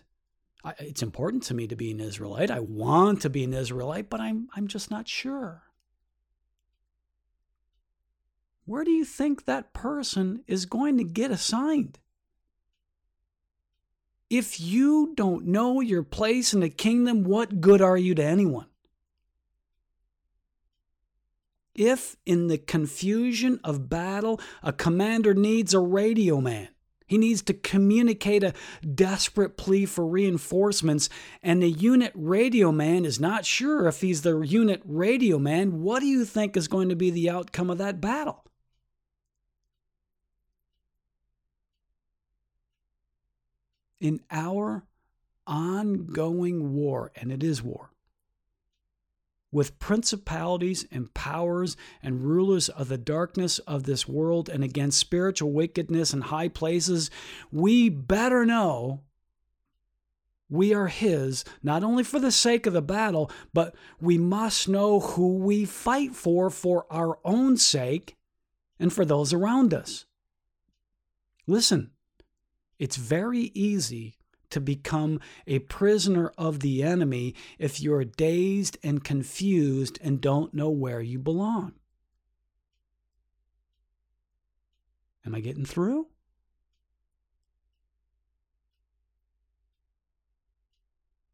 I, it's important to me to be an Israelite. I want to be an Israelite, but I'm, I'm just not sure. Where do you think that person is going to get assigned? If you don't know your place in the kingdom, what good are you to anyone? If, in the confusion of battle, a commander needs a radio man, he needs to communicate a desperate plea for reinforcements, and the unit radio man is not sure if he's the unit radio man. What do you think is going to be the outcome of that battle? In our ongoing war, and it is war, with principalities and powers and rulers of the darkness of this world and against spiritual wickedness in high places, we better know we are His, not only for the sake of the battle, but we must know who we fight for for our own sake and for those around us. Listen, it's very easy to become a prisoner of the enemy if you're dazed and confused and don't know where you belong. Am I getting through?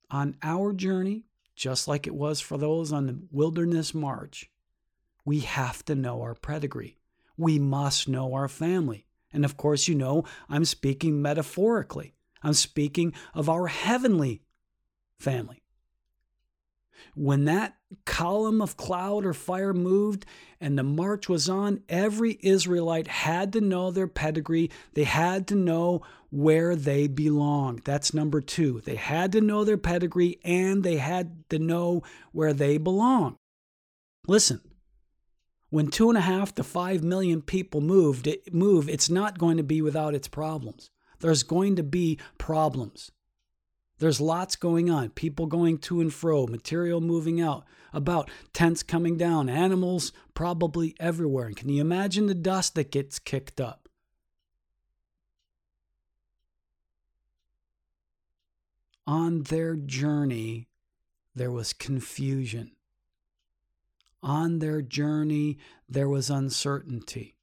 On our journey, just like it was for those on the wilderness march, we have to know our pedigree. We must know our family. And of course, you know, I'm speaking metaphorically. I'm speaking of our heavenly family. When that column of cloud or fire moved and the march was on, every Israelite had to know their pedigree. They had to know where they belonged. That's number two. They had to know their pedigree and they had to know where they belong. Listen, when two and a half to five million people moved, it, move, it's not going to be without its problems there's going to be problems. There's lots going on, people going to and fro, material moving out, about tents coming down, animals probably everywhere. And can you imagine the dust that gets kicked up? on their journey, there was confusion. On their journey, there was uncertainty.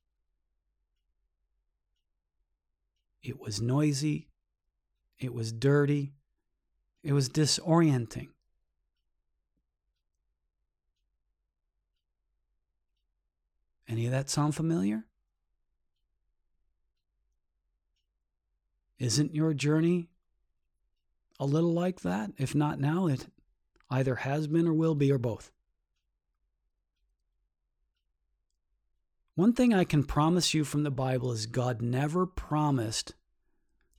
It was noisy. It was dirty. It was disorienting. Any of that sound familiar? Isn't your journey a little like that? If not now, it either has been or will be, or both. One thing I can promise you from the Bible is God never promised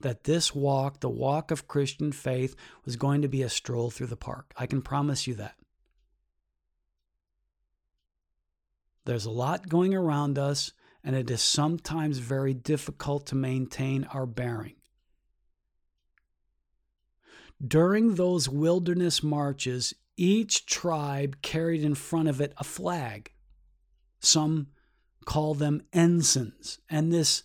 that this walk, the walk of Christian faith, was going to be a stroll through the park. I can promise you that. There's a lot going around us, and it is sometimes very difficult to maintain our bearing. During those wilderness marches, each tribe carried in front of it a flag. Some call them ensigns. And this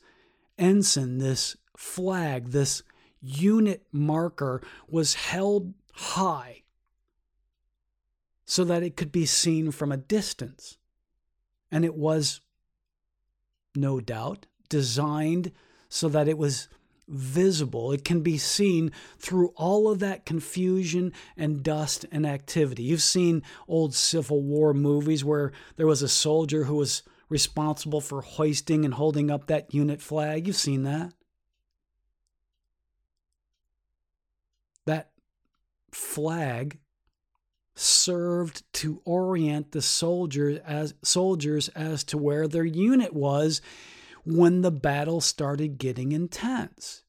ensign, this flag, this unit marker was held high so that it could be seen from a distance. And it was, no doubt, designed so that it was visible. It can be seen through all of that confusion and dust and activity. You've seen old Civil War movies where there was a soldier who was responsible for hoisting and holding up that unit flag. You've seen that. Flag served to orient the soldiers as soldiers as to where their unit was when the battle started getting intense.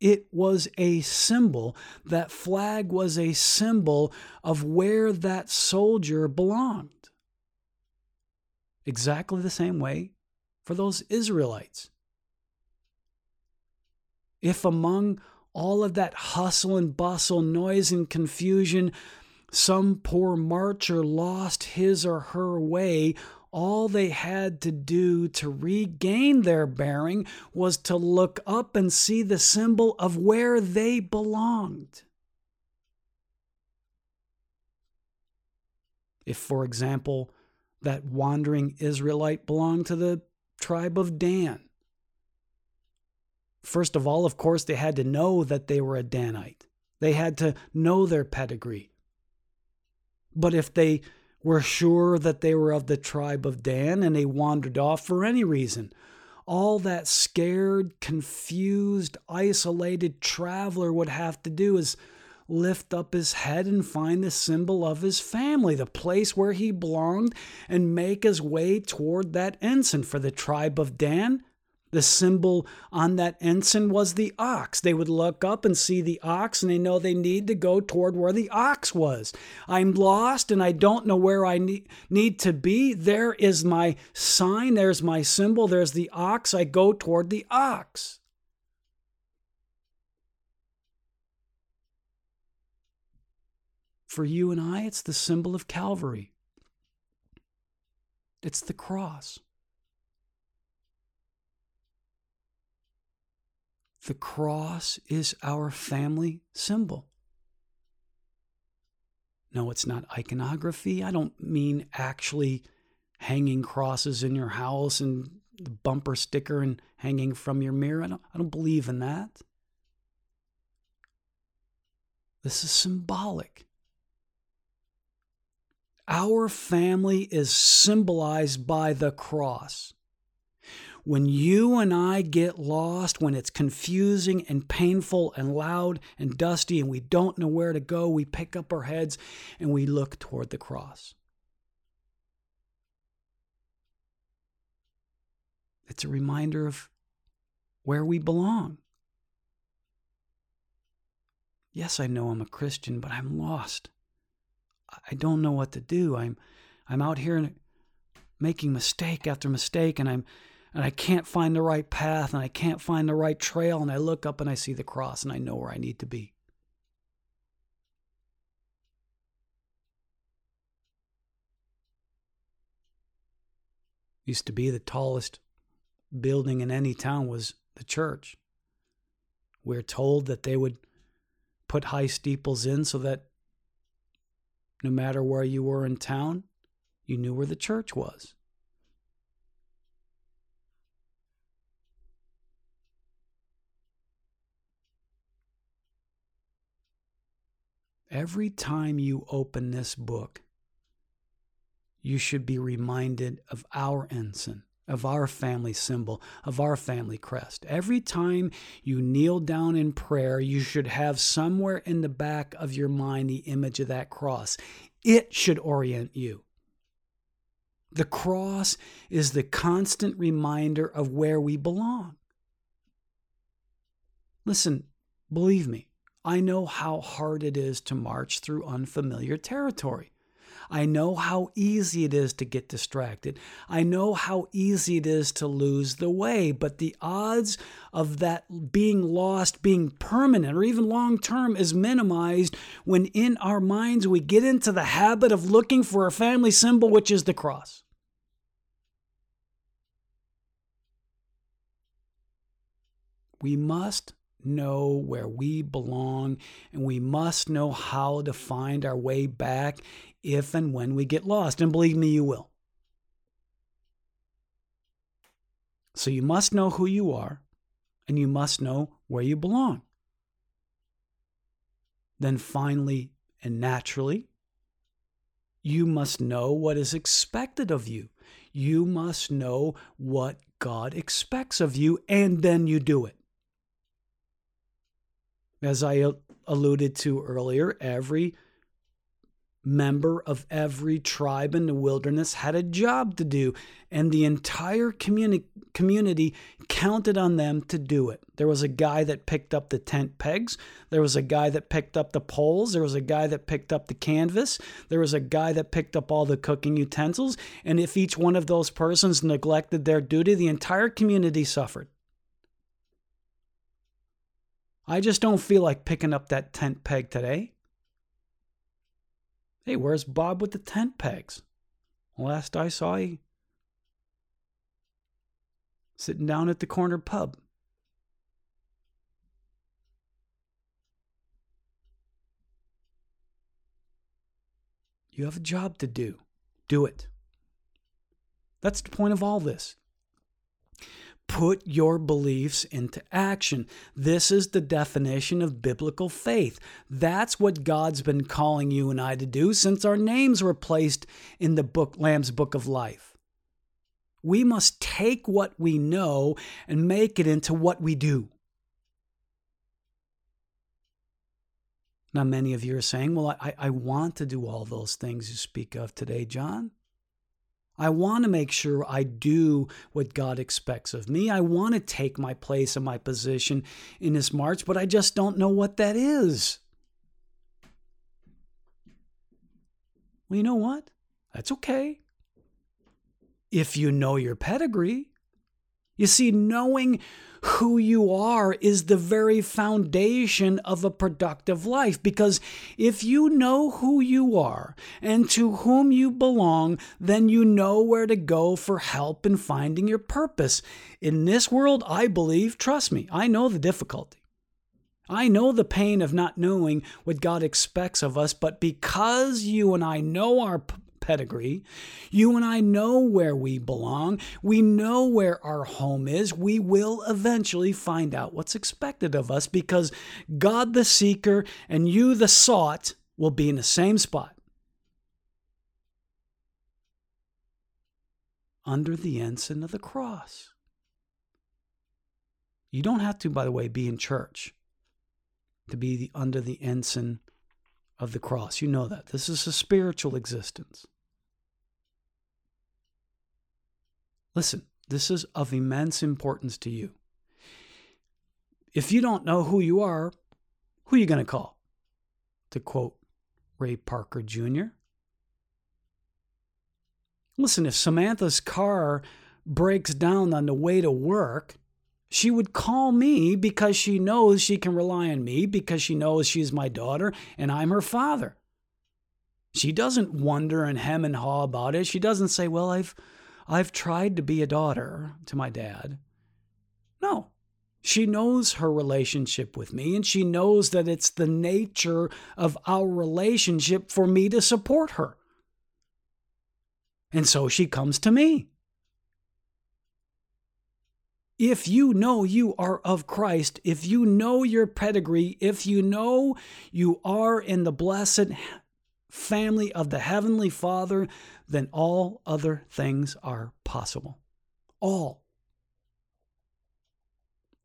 It was a symbol. That flag was a symbol of where that soldier belonged. Exactly the same way for those Israelites. If among all of that hustle and bustle, noise and confusion, some poor marcher lost his or her way, all they had to do to regain their bearing was to look up and see the symbol of where they belonged. If, for example, that wandering Israelite belonged to the tribe of Dan. First of all, of course, they had to know that they were a Danite. They had to know their pedigree. But if they were sure that they were of the tribe of Dan and they wandered off for any reason, all that scared, confused, isolated traveler would have to do is lift up his head and find the symbol of his family, the place where he belonged, and make his way toward that ensign. For the tribe of Dan, the symbol on that ensign was the ox. They would look up and see the ox, and they know they need to go toward where the ox was. I'm lost and I don't know where I need to be. There is my sign, there's my symbol, there's the ox. I go toward the ox. For you and I, it's the symbol of Calvary, it's the cross. The cross is our family symbol. No, it's not iconography. I don't mean actually hanging crosses in your house and the bumper sticker and hanging from your mirror. I don't, I don't believe in that. This is symbolic. Our family is symbolized by the cross. When you and I get lost, when it's confusing and painful and loud and dusty and we don't know where to go, we pick up our heads and we look toward the cross. It's a reminder of where we belong. Yes, I know I'm a Christian, but I'm lost. I don't know what to do. I'm I'm out here making mistake after mistake and I'm and I can't find the right path and I can't find the right trail and I look up and I see the cross and I know where I need to be. Used to be the tallest building in any town was the church. We're told that they would put high steeples in so that no matter where you were in town, you knew where the church was. Every time you open this book, you should be reminded of our ensign, of our family symbol, of our family crest. Every time you kneel down in prayer, you should have somewhere in the back of your mind the image of that cross. It should orient you. The cross is the constant reminder of where we belong. Listen, believe me, I know how hard it is to march through unfamiliar territory. I know how easy it is to get distracted. I know how easy it is to lose the way, but the odds of that being lost, being permanent, or even long term is minimized when in our minds we get into the habit of looking for a family symbol, which is the cross. We must know where we belong and we must know how to find our way back if and when we get lost. And believe me, you will. So you must know who you are and you must know where you belong. Then finally and naturally, you must know what is expected of you. You must know what God expects of you, and then you do it. As I alluded to earlier, every member of every tribe in the wilderness had a job to do, and the entire communi- community counted on them to do it. There was a guy that picked up the tent pegs, there was a guy that picked up the poles, there was a guy that picked up the canvas, there was a guy that picked up all the cooking utensils, and if each one of those persons neglected their duty, the entire community suffered. I just don't feel like picking up that tent peg today. Hey, where's Bob with the tent pegs? Last I saw, he sitting down at the corner pub. You have a job to do. Do it. That's the point of all this. Put your beliefs into action. This is the definition of biblical faith. That's what God's been calling you and I to do since our names were placed in the book Lamb's book of life. We must take what we know and make it into what we do. Now, many of you are saying, Well, I, I want to do all those things you speak of today, John. I want to make sure I do what God expects of me. I want to take my place and my position in this march, but I just don't know what that is. Well, you know what? That's okay. If you know your pedigree. You see, knowing who you are is the very foundation of a productive life. Because if you know who you are and to whom you belong, then you know where to go for help in finding your purpose. In this world, I believe, trust me, I know the difficulty. I know the pain of not knowing what God expects of us, but because you and I know our pedigree. You and I know where we belong. We know where our home is. We will eventually find out what's expected of us because God the seeker and you the sought will be in the same spot. Under the ensign of the cross. You don't have to, by the way, be in church to be the, under the ensign of the cross. You know that. This is a spiritual existence. Listen, this is of immense importance to you. If you don't know who you are, who are you going to call? To quote Ray Parker Jr. Listen, if Samantha's car breaks down on the way to work, she would call me because she knows she can rely on me, because she knows she's my daughter and I'm her father. She doesn't wonder and hem and haw about it. She doesn't say, Well, I've I've tried to be a daughter to my dad. No. She knows her relationship with me, and she knows that it's the nature of our relationship for me to support her. And so she comes to me. If you know you are of Christ, if you know your pedigree, if you know you are in the blessed family of the Heavenly Father, then all other things are possible. All.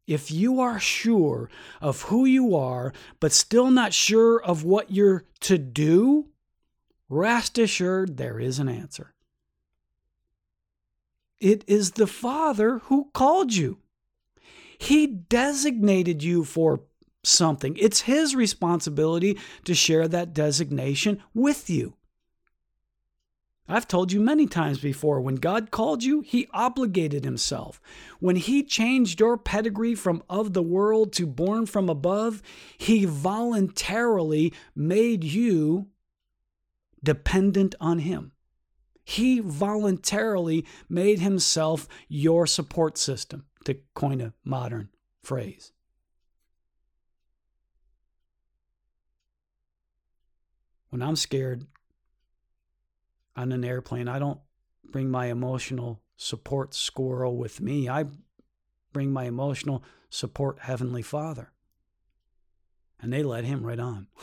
If you are sure of who you are, but still not sure of what you're to do, rest assured there is an answer. It is the Father who called you. He designated you for something. It's His responsibility to share that designation with you. I've told you many times before when God called you, He obligated Himself. When He changed your pedigree from of the world to born from above, He voluntarily made you dependent on Him. He voluntarily made himself your support system, to coin a modern phrase. When I'm scared on an airplane, I don't bring my emotional support squirrel with me. I bring my emotional support Heavenly Father. And they let him right on.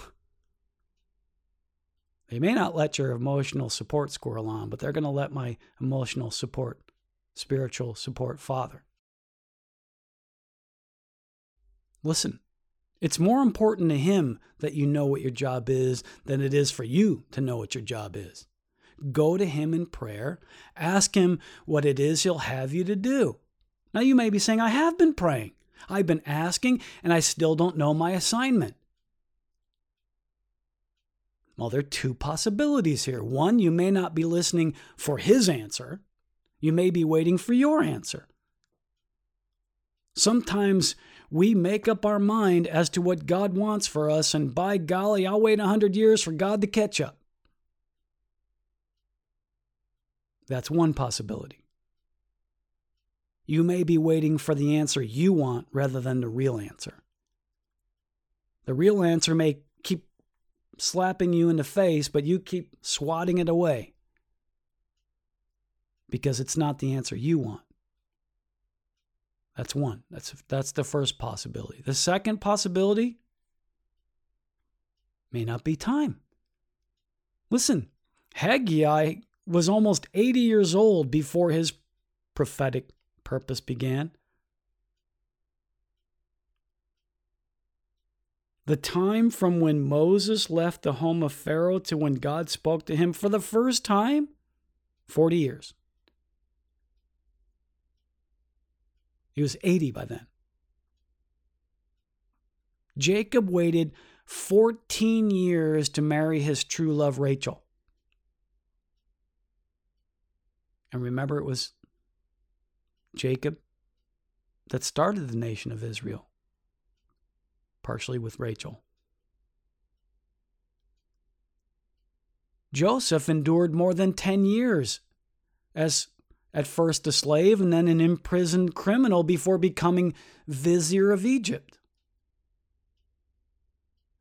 They may not let your emotional support squirrel on, but they're going to let my emotional support, spiritual support father. Listen, it's more important to him that you know what your job is than it is for you to know what your job is. Go to him in prayer, ask him what it is he'll have you to do. Now, you may be saying, I have been praying, I've been asking, and I still don't know my assignment. Well, there are two possibilities here. One, you may not be listening for his answer, you may be waiting for your answer. Sometimes we make up our mind as to what God wants for us, and by golly, I'll wait a hundred years for God to catch up. That's one possibility. You may be waiting for the answer you want rather than the real answer. The real answer may keep slapping you in the face, but you keep swatting it away because it's not the answer you want. That's one. That's that's the first possibility. The second possibility may not be time. Listen, Haggai was almost 80 years old before his prophetic purpose began. The time from when Moses left the home of Pharaoh to when God spoke to him for the first time 40 years. He was 80 by then. Jacob waited 14 years to marry his true love, Rachel. And remember, it was Jacob that started the nation of Israel partially with Rachel. Joseph endured more than 10 years as at first a slave and then an imprisoned criminal before becoming vizier of Egypt.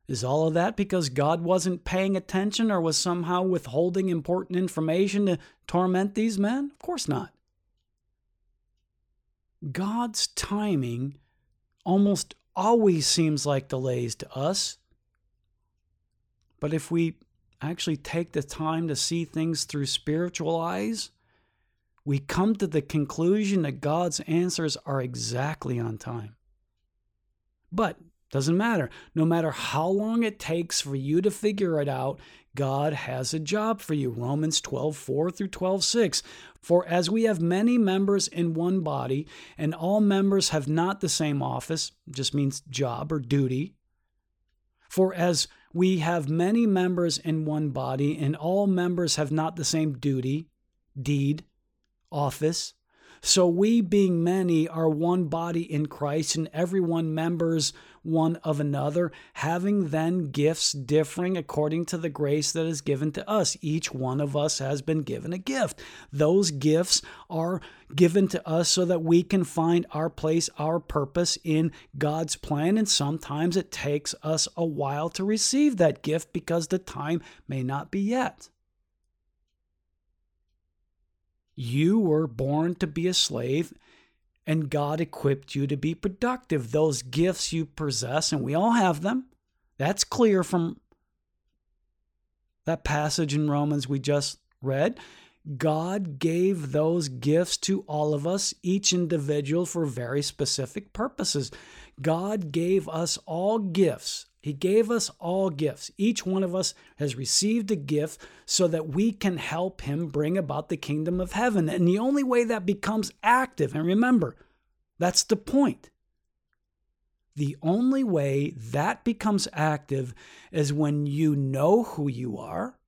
Is all of that because God wasn't paying attention or was somehow withholding important information to torment these men? Of course not. God's timing almost always seems like delays to us. But if we actually take the time to see things through spiritual eyes, we come to the conclusion that God's answers are exactly on time. But doesn't matter. No matter how long it takes for you to figure it out, God has a job for you. Romans 12, 4 through 12, 6. For as we have many members in one body, and all members have not the same office, just means job or duty. For as we have many members in one body, and all members have not the same duty, deed, office, So we, being many, are one body in Christ, and everyone members one of another, having then gifts differing according to the grace that is given to us. Each one of us has been given a gift. Those gifts are given to us so that we can find our place, our purpose in God's plan. And sometimes it takes us a while to receive that gift because the time may not be yet. You were born to be a slave, and God equipped you to be productive. Those gifts you possess, and we all have them. That's clear from that passage in Romans we just read. God gave those gifts to all of us, each individual, for very specific purposes. God gave us all gifts he gave us all gifts. Each one of us has received a gift so that we can help Him bring about the kingdom of heaven. And the only way that becomes active, and remember, that's the point. The only way that becomes active is when you know who you are,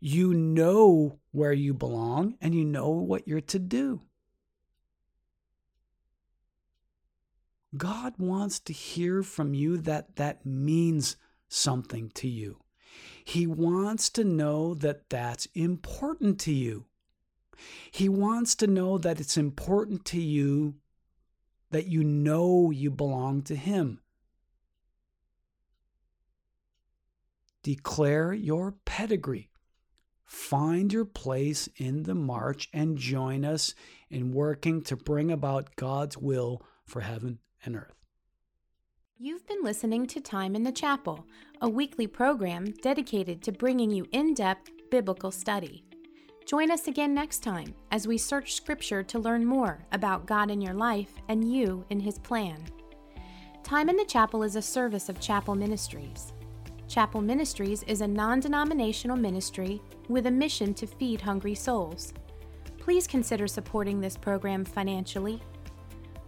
you know where you belong, and you know what you're to do. God wants to hear from you that that means something to you. He wants to know that that's important to you. He wants to know that it's important to you that you know you belong to Him. Declare your pedigree. Find your place in the march and join us in working to bring about God's will for heaven and earth. You've been listening to Time in the Chapel, a weekly program dedicated to bringing you in depth biblical study. Join us again next time as we search Scripture to learn more about God in your life and you in His plan. Time in the Chapel is a service of Chapel Ministries. Chapel Ministries is a non denominational ministry with a mission to feed hungry souls. Please consider supporting this program financially.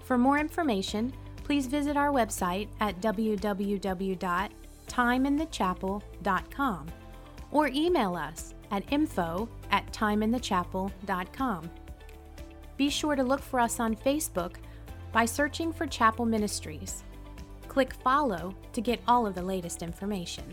For more information, please visit our website at www.timeinthechapel.com or email us at info at timeinthechapel.com. Be sure to look for us on Facebook by searching for Chapel Ministries. Click follow to get all of the latest information.